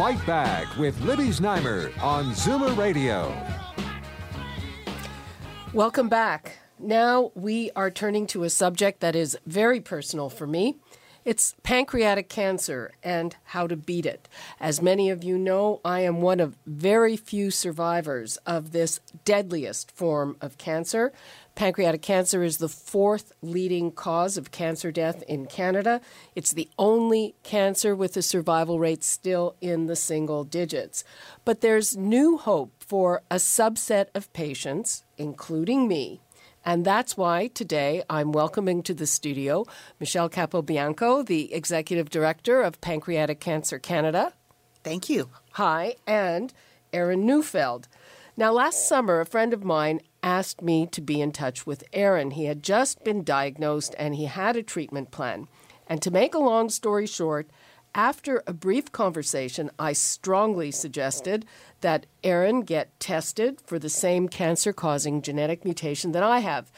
Fight Back with Libby Znaimer on Zoomer Radio. Welcome back. Now we are turning to a subject that is very personal for me. It's pancreatic cancer and how to beat it. As many of you know, I am one of very few survivors of this deadliest form of cancer. Pancreatic cancer is the fourth leading cause of cancer death in Canada. It's the only cancer with a survival rate still in the single digits. But there's new hope for a subset of patients, including me. And that's why today I'm welcoming to the studio Michelle Capobianco, the Executive Director of Pancreatic Cancer Canada. Thank you. Hi, and Aaron Neufeld. Now, last summer, a friend of mine asked me to be in touch with Aaron. He had just been diagnosed and he had a treatment plan. And to make a long story short, after a brief conversation, I strongly suggested that Aaron get tested for the same cancer causing genetic mutation that I have.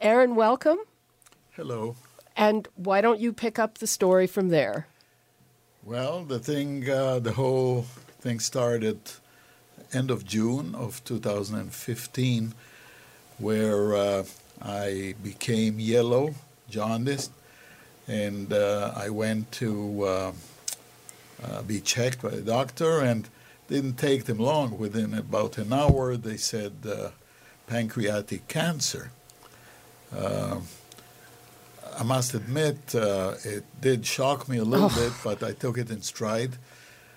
Aaron, welcome. Hello. And why don't you pick up the story from there? Well, the thing, uh, the whole thing started end of June of 2015 where uh, I became yellow, jaundiced, and uh, I went to uh, uh, be checked by a doctor, and didn't take them long. Within about an hour, they said uh, pancreatic cancer. Uh, I must admit, it did shock me a little oh. bit, but I took it in stride.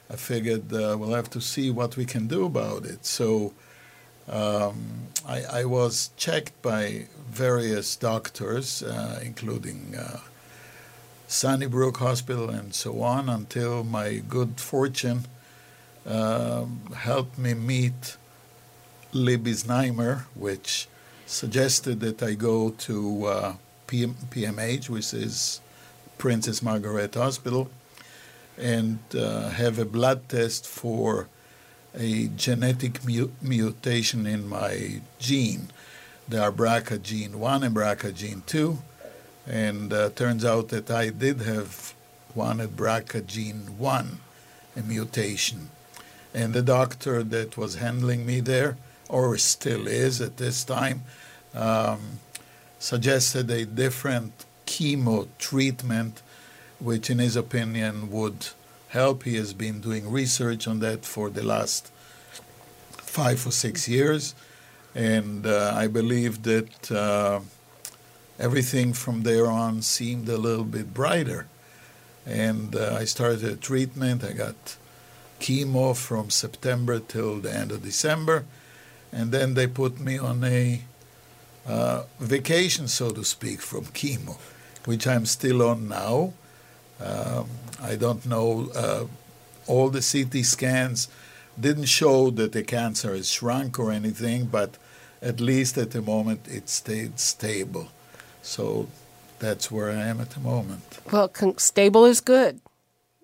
I figured we'll have to see what we can do about it. So um, I, I, was checked by various doctors, uh, including uh, Sunnybrook Hospital and so on, until my good fortune um, helped me meet Libby Znaimer, which suggested that I go to uh, PM, PMH, which is Princess Margaret Hospital, and uh, have a blood test for a genetic mu- mutation in my gene. There are BRCA gene 1 and BRCA gene 2, and uh, turns out that I did have one at BRCA gene 1, a mutation. And the doctor that was handling me there, or still is at this time, um, suggested a different chemo treatment, which in his opinion would help. He has been doing research on that for the last five or six years, and uh, I believe that uh, everything from there on seemed a little bit brighter. And uh, I started a treatment. I got chemo from September till the end of December, and then they put me on a uh, vacation, so to speak, from chemo, which I'm still on now. Um, I don't know. Uh, all the CT scans didn't show that the cancer has shrunk or anything, but at least at the moment it stayed stable. So that's where I am at the moment. Well, con- stable is good.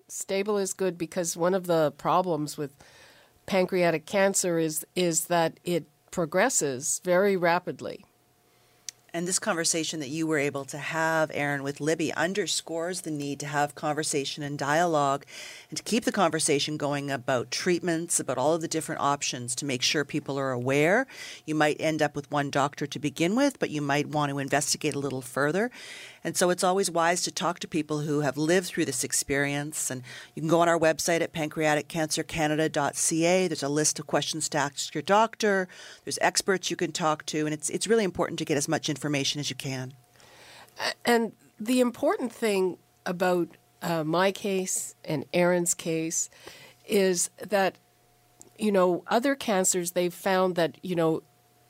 Stable is good because one of the problems with pancreatic cancer is is that it progresses very rapidly. And this conversation that you were able to have, Aaron, with Libby underscores the need to have conversation and dialogue and to keep the conversation going about treatments, about all of the different options to make sure people are aware. You might end up with one doctor to begin with, but you might want to investigate a little further. And so it's always wise to talk to people who have lived through this experience. And you can go on our website at pancreaticcancercanada.ca. There's a list of questions to ask your doctor. There's experts you can talk to, and it's it's really important to get as much information as you can. And the important thing about uh, my case and Aaron's case is that you know other cancers they've found that you know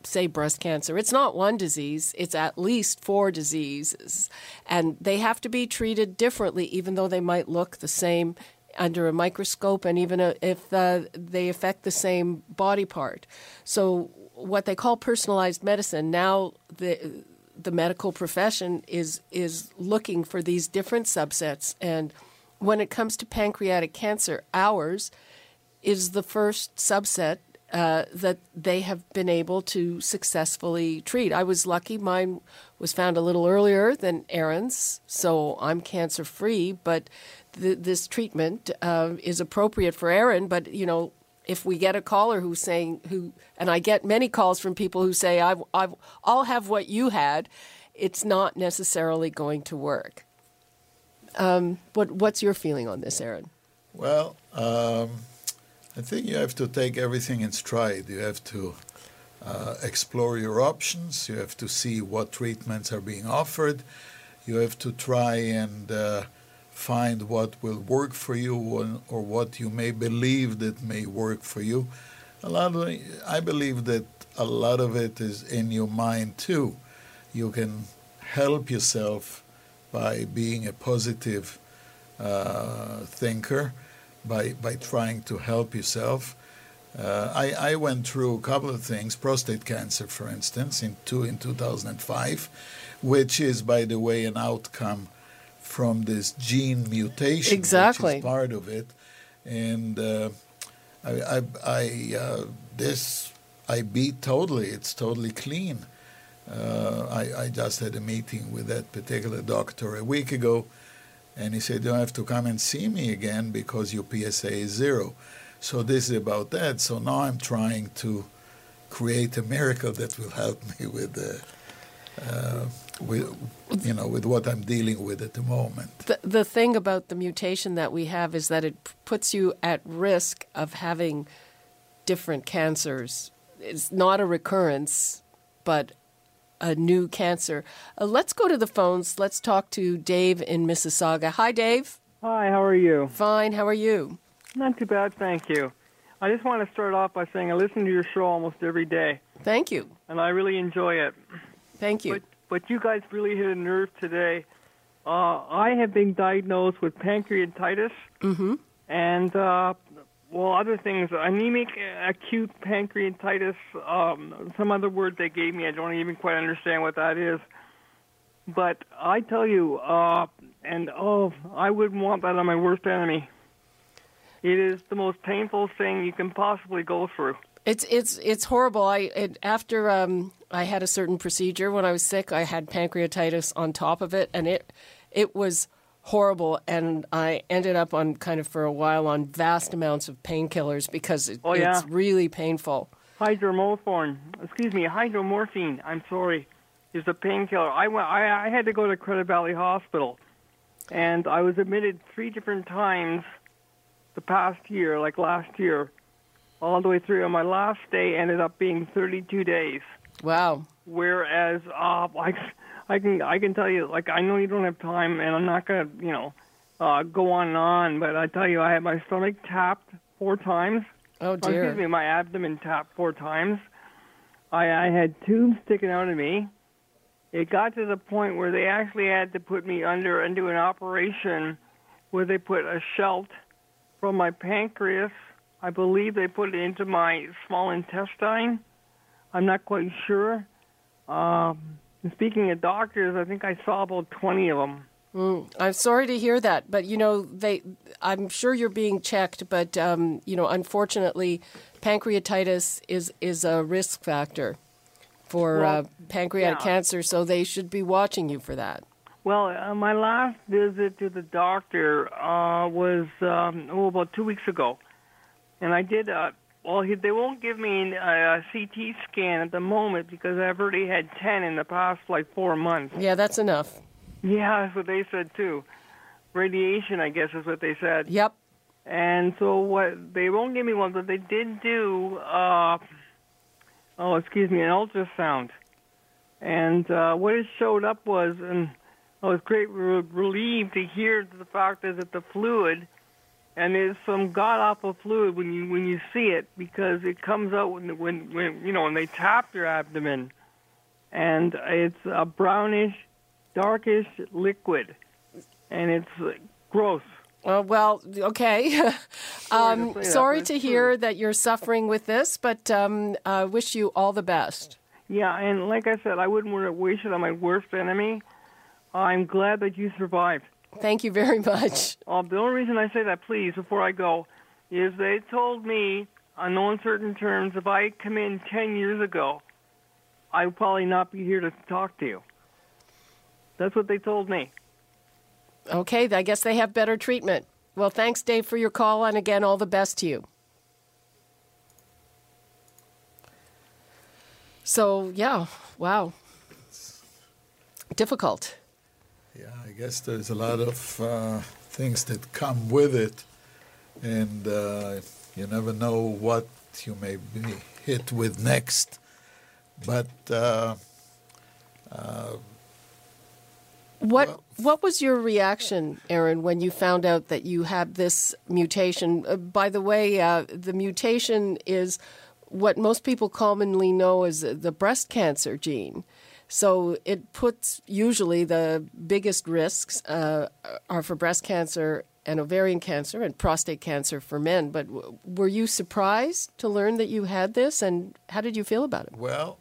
say breast cancer. It's not one disease, it's at least four diseases. And they have to be treated differently, even though they might look the same under a microscope, and even if uh, they affect the same body part. So, what they call personalized medicine now the the medical profession is is looking for these different subsets, and when it comes to pancreatic cancer, ours is the first subset uh, that they have been able to successfully treat. I was lucky; mine was found a little earlier than Aaron's, so I'm cancer free. But th- this treatment uh, is appropriate for Aaron. But you know, if we get a caller who's saying who, and I get many calls from people who say I've, I've I'll have what you had, it's not necessarily going to work. Um, what what's your feeling on this, Aaron? Well. Um I think you have to take everything in stride. You have to uh, explore your options. You have to see what treatments are being offered. You have to try and uh, find what will work for you or what you may believe that may work for you. A lot of, I believe that a lot of it is in your mind too. You can help yourself by being a positive uh, thinker by, by trying to help yourself. Uh, I, I went through a couple of things, prostate cancer, for instance, in, two, in 2005, which is, by the way, an outcome from this gene mutation, exactly. which is part of it. And uh, I, I, I uh, this I beat totally. It's totally clean. Uh, I, I just had a meeting with that particular doctor a week ago and he said, You have to come and see me again because your PSA is zero. So this is about that. So now I'm trying to create a miracle that will help me with the. Uh, with you know with what I'm dealing with at the moment. The the thing about the mutation that we have is that it puts you at risk of having different cancers. It's not a recurrence, but a new cancer. Uh, let's go to the phones. Let's talk to Dave in Mississauga. Hi, Dave. Hi, how are you? Fine. How are you? Not too bad, thank you. I just want to start off by saying I listen to your show almost every day. Thank you. And I really enjoy it. Thank you. But, but you guys really hit a nerve today. Uh, I have been diagnosed with pancreatitis. Mm-hmm. And uh, well, other things, anemic acute pancreatitis, um, some other word they gave me, I don't even quite understand what that is. But I tell you, uh, and oh, I wouldn't want that on my worst enemy. It is the most painful thing you can possibly go through. It's it's it's horrible. I it, after um, I had a certain procedure when I was sick, I had pancreatitis on top of it, and it it was horrible and I ended up on kind of for a while on vast amounts of painkillers because it, oh, yeah. it's really painful. Hydromorphine, excuse me, hydromorphine, I'm sorry, is a painkiller. I, went, I, I had to go to Credit Valley Hospital and I was admitted three different times the past year, like last year, all the way through. And my last day ended up being 32 days. Wow. Whereas, uh, like, I can I can tell you like I know you don't have time and I'm not gonna you know uh, go on and on, but I tell you I had my stomach tapped four times. Oh dear. Oh, excuse me, my abdomen tapped four times. I I had tubes sticking out of me. It got to the point where they actually had to put me under into an operation where they put a shelt from my pancreas. I believe they put it into my small intestine. I'm not quite sure. Um, and speaking of doctors, I think I saw about 20 of them. Mm, I'm sorry to hear that, but you know, they. I'm sure you're being checked, but um, you know, unfortunately, pancreatitis is is a risk factor for well, uh, pancreatic yeah. cancer, so they should be watching you for that. Well, uh, my last visit to the doctor uh, was um, oh about two weeks ago, and I did uh, well, he, they won't give me a, a CT scan at the moment because I've already had 10 in the past like four months. Yeah, that's enough. Yeah, that's what they said too. Radiation, I guess, is what they said. Yep. And so what they won't give me one, but they did do, uh, oh, excuse me, an ultrasound. And uh, what it showed up was, and I was great relieved to hear the fact that the fluid and there's some god awful fluid when you when you see it because it comes out when when, when you know when they tap your abdomen, and it's a brownish, darkish liquid, and it's gross. Uh, well, okay. um, to say that, sorry to hear true. that you're suffering with this, but um, uh, wish you all the best. Yeah, and like I said, I wouldn't want to wish it on my worst enemy. I'm glad that you survived. Thank you very much. Uh, the only reason I say that, please, before I go, is they told me on no uncertain terms if I come in 10 years ago, I would probably not be here to talk to you. That's what they told me. Okay, I guess they have better treatment. Well, thanks, Dave, for your call, and again, all the best to you. So, yeah, wow. Difficult. Yeah, I guess there's a lot of uh, things that come with it, and uh, you never know what you may be hit with next. But uh, What Well- what was your reaction, Aaron, when you found out that you had this mutation? Uh, by the way, uh, the mutation is what most people commonly know as the breast cancer gene. So it puts usually the biggest risks uh, are for breast cancer and ovarian cancer and prostate cancer for men. But w- were you surprised to learn that you had this, and how did you feel about it? Well,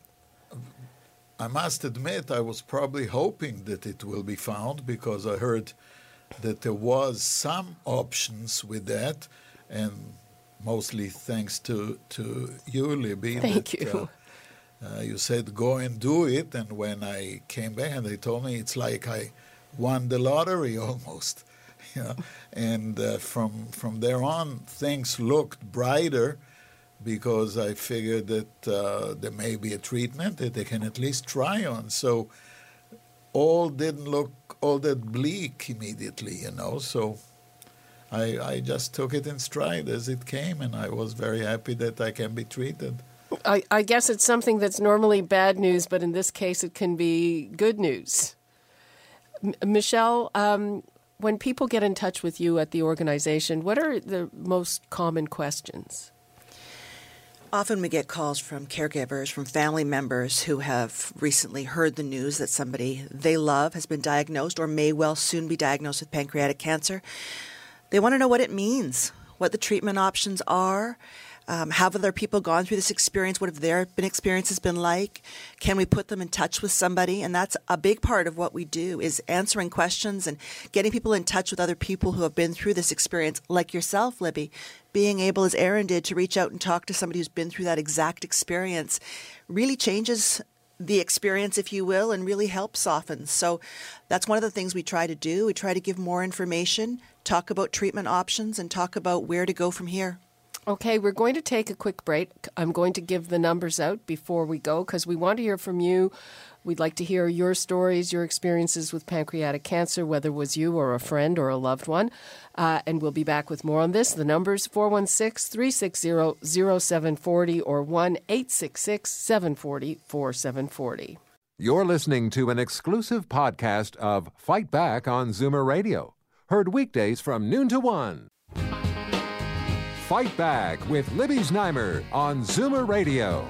I must admit I was probably hoping that it will be found because I heard that there was some options with that, and mostly thanks to to you, Libby. Thank that, you. Uh, uh, you said go and do it, and when I came back, and they told me it's like I won the lottery almost. And uh, from from there on, things looked brighter because I figured that uh, there may be a treatment that they can at least try on. So all didn't look all that bleak immediately, you know. So I, I just took it in stride as it came, and I was very happy that I can be treated. I, I guess it's something that's normally bad news, but in this case, it can be good news. M- Michelle, um, when people get in touch with you at the organization, what are the most common questions? Often we get calls from caregivers, from family members who have recently heard the news that somebody they love has been diagnosed or may well soon be diagnosed with pancreatic cancer. They want to know what it means, what the treatment options are. Um, have other people gone through this experience? What have their been experiences been like? Can we put them in touch with somebody? And that's a big part of what we do is answering questions and getting people in touch with other people who have been through this experience, like yourself, Libby. Being able, as Aaron did, to reach out and talk to somebody who's been through that exact experience really changes the experience, if you will, and really helps soften. So that's one of the things we try to do. We try to give more information, talk about treatment options, and talk about where to go from here. Okay, we're going to take a quick break. I'm going to give the numbers out before we go because we want to hear from you. We'd like to hear your stories, your experiences with pancreatic cancer, whether it was you or a friend or a loved one. Uh, and we'll be back with more on this. The numbers 416 360 0740 or 1 866 740 4740. You're listening to an exclusive podcast of Fight Back on Zoomer Radio, heard weekdays from noon to one. Fight Back with Libby Znaimer on Zoomer Radio.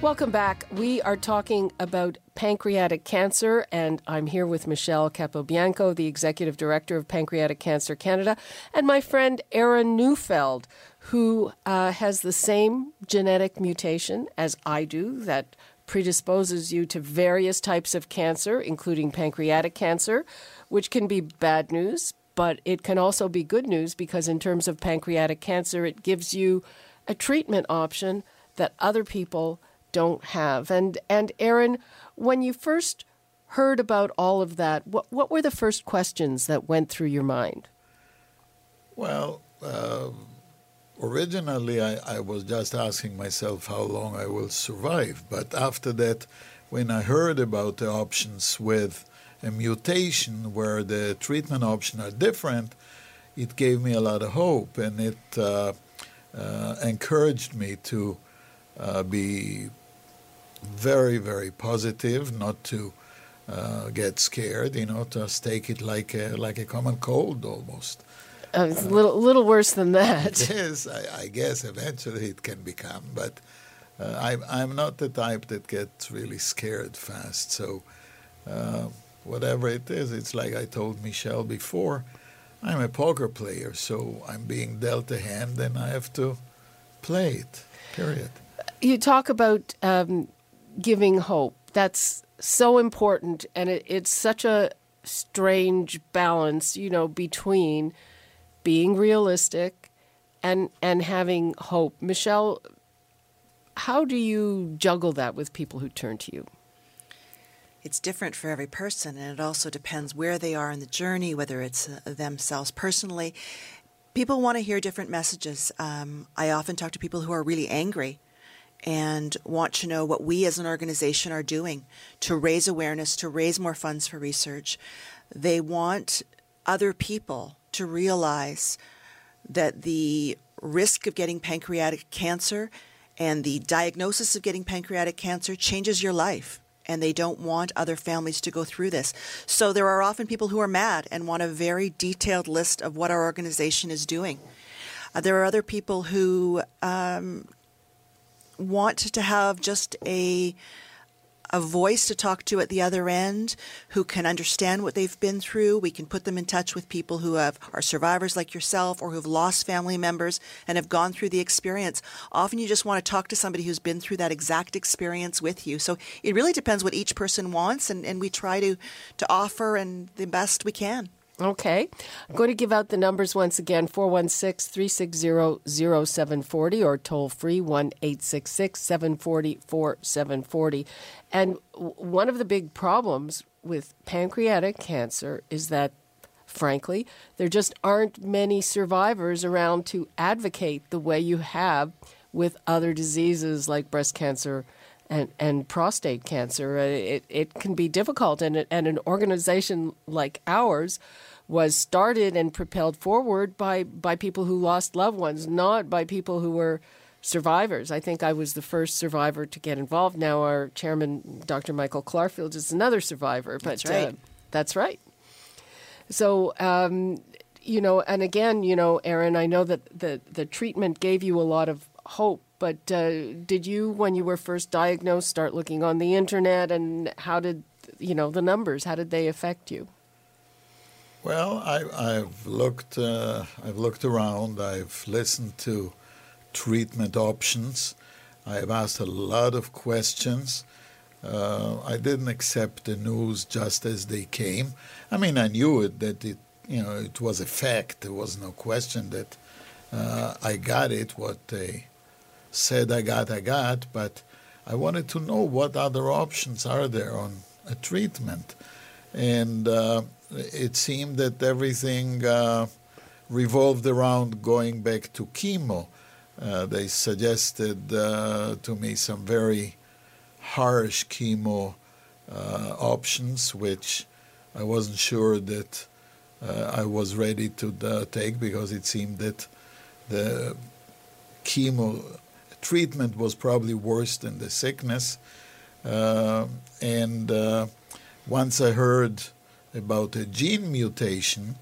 Welcome back. We are talking about pancreatic cancer, and I'm here with Michelle Capobianco, the Executive Director of Pancreatic Cancer Canada, and my friend Aaron Neufeld, who uh, has the same genetic mutation as I do that predisposes you to various types of cancer, including pancreatic cancer, which can be bad news, but it can also be good news because, in terms of pancreatic cancer, it gives you a treatment option that other people don't have. And and Aaron, when you first heard about all of that, what what were the first questions that went through your mind? Well, uh, originally I, I was just asking myself how long I will survive. But after that, when I heard about the options with a mutation where the treatment options are different, it gave me a lot of hope and it uh, uh, encouraged me to uh, be very, very positive, not to uh, get scared, you know, just take it like a, like a common cold almost. Uh, it's a little little worse than that. Yes, I, I guess eventually it can become, but uh, I'm, I'm not the type that gets really scared fast. So, uh, whatever it is, it's like I told Michelle before I'm a poker player, so I'm being dealt a hand and I have to play it, period. You talk about um, giving hope. That's so important, and it, it's such a strange balance, you know, between being realistic and and having hope. Michelle, how do you juggle that with people who turn to you? It's different for every person, and it also depends where they are in the journey, whether it's uh, themselves personally. People want to hear different messages. Um, I often talk to people who are really angry and want to know what we as an organization are doing to raise awareness, to raise more funds for research. They want other people to realize that the risk of getting pancreatic cancer and the diagnosis of getting pancreatic cancer changes your life. And they don't want other families to go through this. So there are often people who are mad and want a very detailed list of what our organization is doing. Uh, there are other people who um, want to have just a a voice to talk to at the other end who can understand what they've been through. We can put them in touch with people who have are survivors like yourself or who've lost family members and have gone through the experience. Often you just want to talk to somebody who's been through that exact experience with you. So it really depends what each person wants and, and we try to to offer and the best we can. Okay. I'm going to give out the numbers once again 416 360 0740 or toll free 1 866 740 4740. And one of the big problems with pancreatic cancer is that, frankly, there just aren't many survivors around to advocate the way you have with other diseases like breast cancer and, and prostate cancer. Uh, it, it can be difficult, and, and an organization like ours was started and propelled forward by, by people who lost loved ones, not by people who were survivors. I think I was the first survivor to get involved. Now our chairman, Dr. Michael Clarfield, is another survivor. But that's right. Uh, that's right. So, um, you know, and again, you know, Aaron, I know that the, the treatment gave you a lot of hope. But uh, did you, when you were first diagnosed, start looking on the internet, and how did you know the numbers? How did they affect you? Well, I, have looked. Uh, I've looked around. I've listened to treatment options. I have asked a lot of questions. Uh, I didn't accept the news just as they came. I mean, I knew it that it, you know, it was a fact. There was no question that uh, I got it. What they said I got, I got. But I wanted to know what other options are there on a treatment, and uh, it seemed that everything uh, revolved around going back to chemo. Uh, they suggested uh, to me some very harsh chemo uh, options, which I wasn't sure that uh, I was ready to take because it seemed that the chemo treatment was probably worse than the sickness. and once I heard about a gene mutation,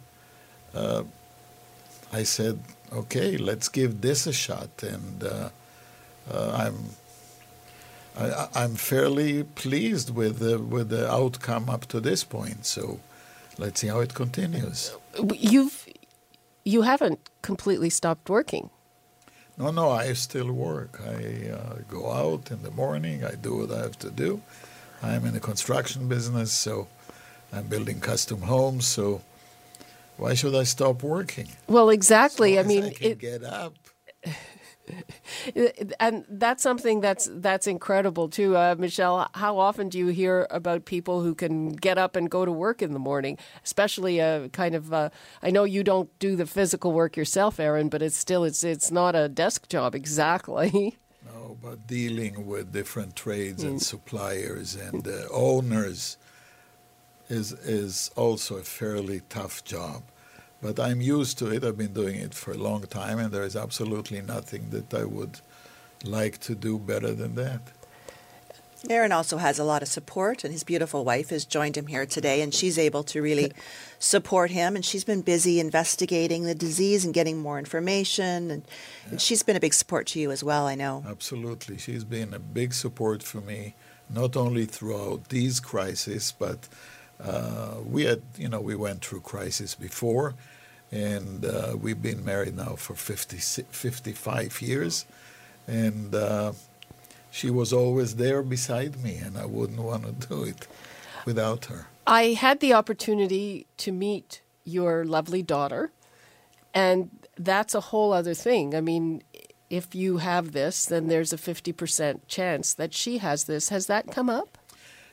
I said, okay, let's give this a shot. And uh, uh, I'm I, am fairly pleased with the with the outcome up to this point. So let's see how it continues. You've you haven't completely stopped working. No, no, I still work. I uh, go out in the morning. I do what I have to do. I'm in the construction business, so I'm building custom homes. So why should I stop working? Well, exactly. I mean, I it, get up. and that's something that's that's incredible too, uh, Michelle. How often do you hear about people who can get up and go to work in the morning? Especially a kind of. Uh, I know you don't do the physical work yourself, Aaron, but it's still it's it's not a desk job exactly. No, but dealing with different trades and mm. suppliers and uh, owners is is also a fairly tough job. But I'm used to it. I've been doing it for a long time, and there is absolutely nothing that I would like to do better than that. Aaron also has a lot of support, and his beautiful wife has joined him here today, and she's able to really support him. And she's been busy investigating the disease and getting more information, and, yeah. and, she's been a big support to you as well. I know. Absolutely, she's been a big support for me, not only throughout these crises, but uh, we had, you know, we went through crisis before, and uh, we've been married now for 50, 55 years, and uh, she was always there beside me, and I wouldn't want to do it without her. I had the opportunity to meet your lovely daughter, and that's a whole other thing. I mean, if you have this, then there's a 50% chance that she has this. Has that come up?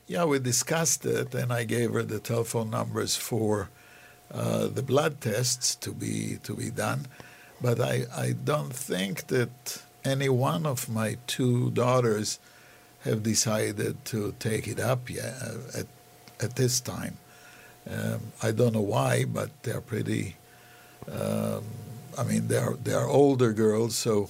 Yeah, we discussed it, and I gave her the telephone numbers for uh, the blood tests to be to be done. But I, I don't think that any one of my two daughters have decided to take it up yet uh, at, at this time. Um, I don't know why, but they're pretty. Um, I mean, they're they're older girls, so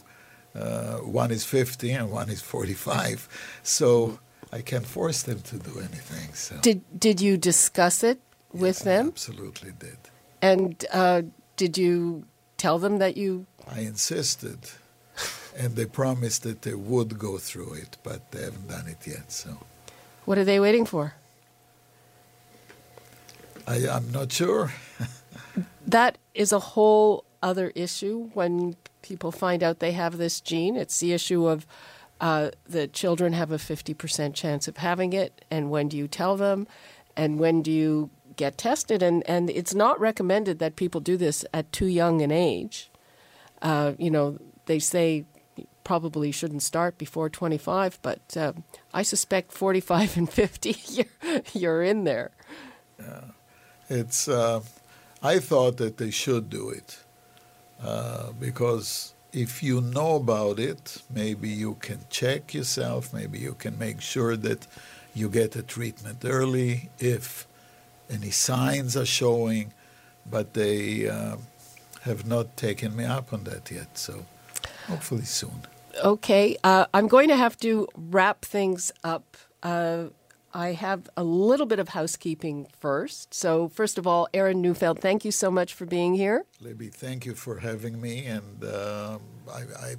uh, one is 50 and one is 45. So I can't force them to do anything. So did did you discuss it with yes, them? I absolutely did. And uh, did you tell them that you? I insisted, and they promised that they would go through it, but they haven't done it yet. So what are they waiting for? I, I'm not sure. that is a whole other issue when people find out they have this gene. It's the issue of uh, the children have a 50% chance of having it, and when do you tell them, and when do you get tested? And, and it's not recommended that people do this at too young an age. Uh, you know, they say probably shouldn't start before 25, but uh, I suspect 45 and 50, you're, you're in there. Yeah. It's, uh, I thought that they should do it uh, because if you know about it, maybe you can check yourself, maybe you can make sure that you get a treatment early if any signs are showing, but they uh, have not taken me up on that yet, so hopefully soon. Okay, uh, I'm going to have to wrap things up. Uh, I have a little bit of housekeeping first. So, first of all, Aaron Neufeld, thank you so much for being here. Libby, thank you for having me, and uh, I, I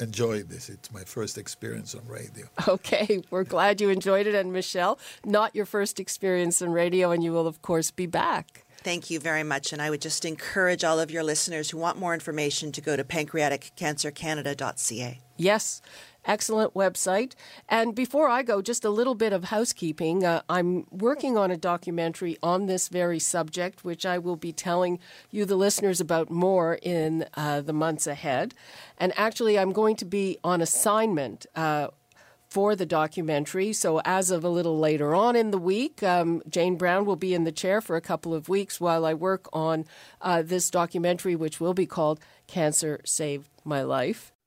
enjoyed this. It's my first experience on radio. Okay, we're glad you enjoyed it. And Michelle, not your first experience on radio, and you will, of course, be back. Thank you very much. And I would just encourage all of your listeners who want more information to go to pancreaticcancercanada.ca. Yes, excellent website. And before I go, just a little bit of housekeeping. Uh, I'm working on a documentary on this very subject, which I will be telling you, the listeners, about more in uh, the months ahead. And actually, I'm going to be on assignment. Uh, for the documentary. So, as of a little later on in the week, um, Jane Brown will be in the chair for a couple of weeks while I work on uh, this documentary, which will be called Cancer Saved My Life.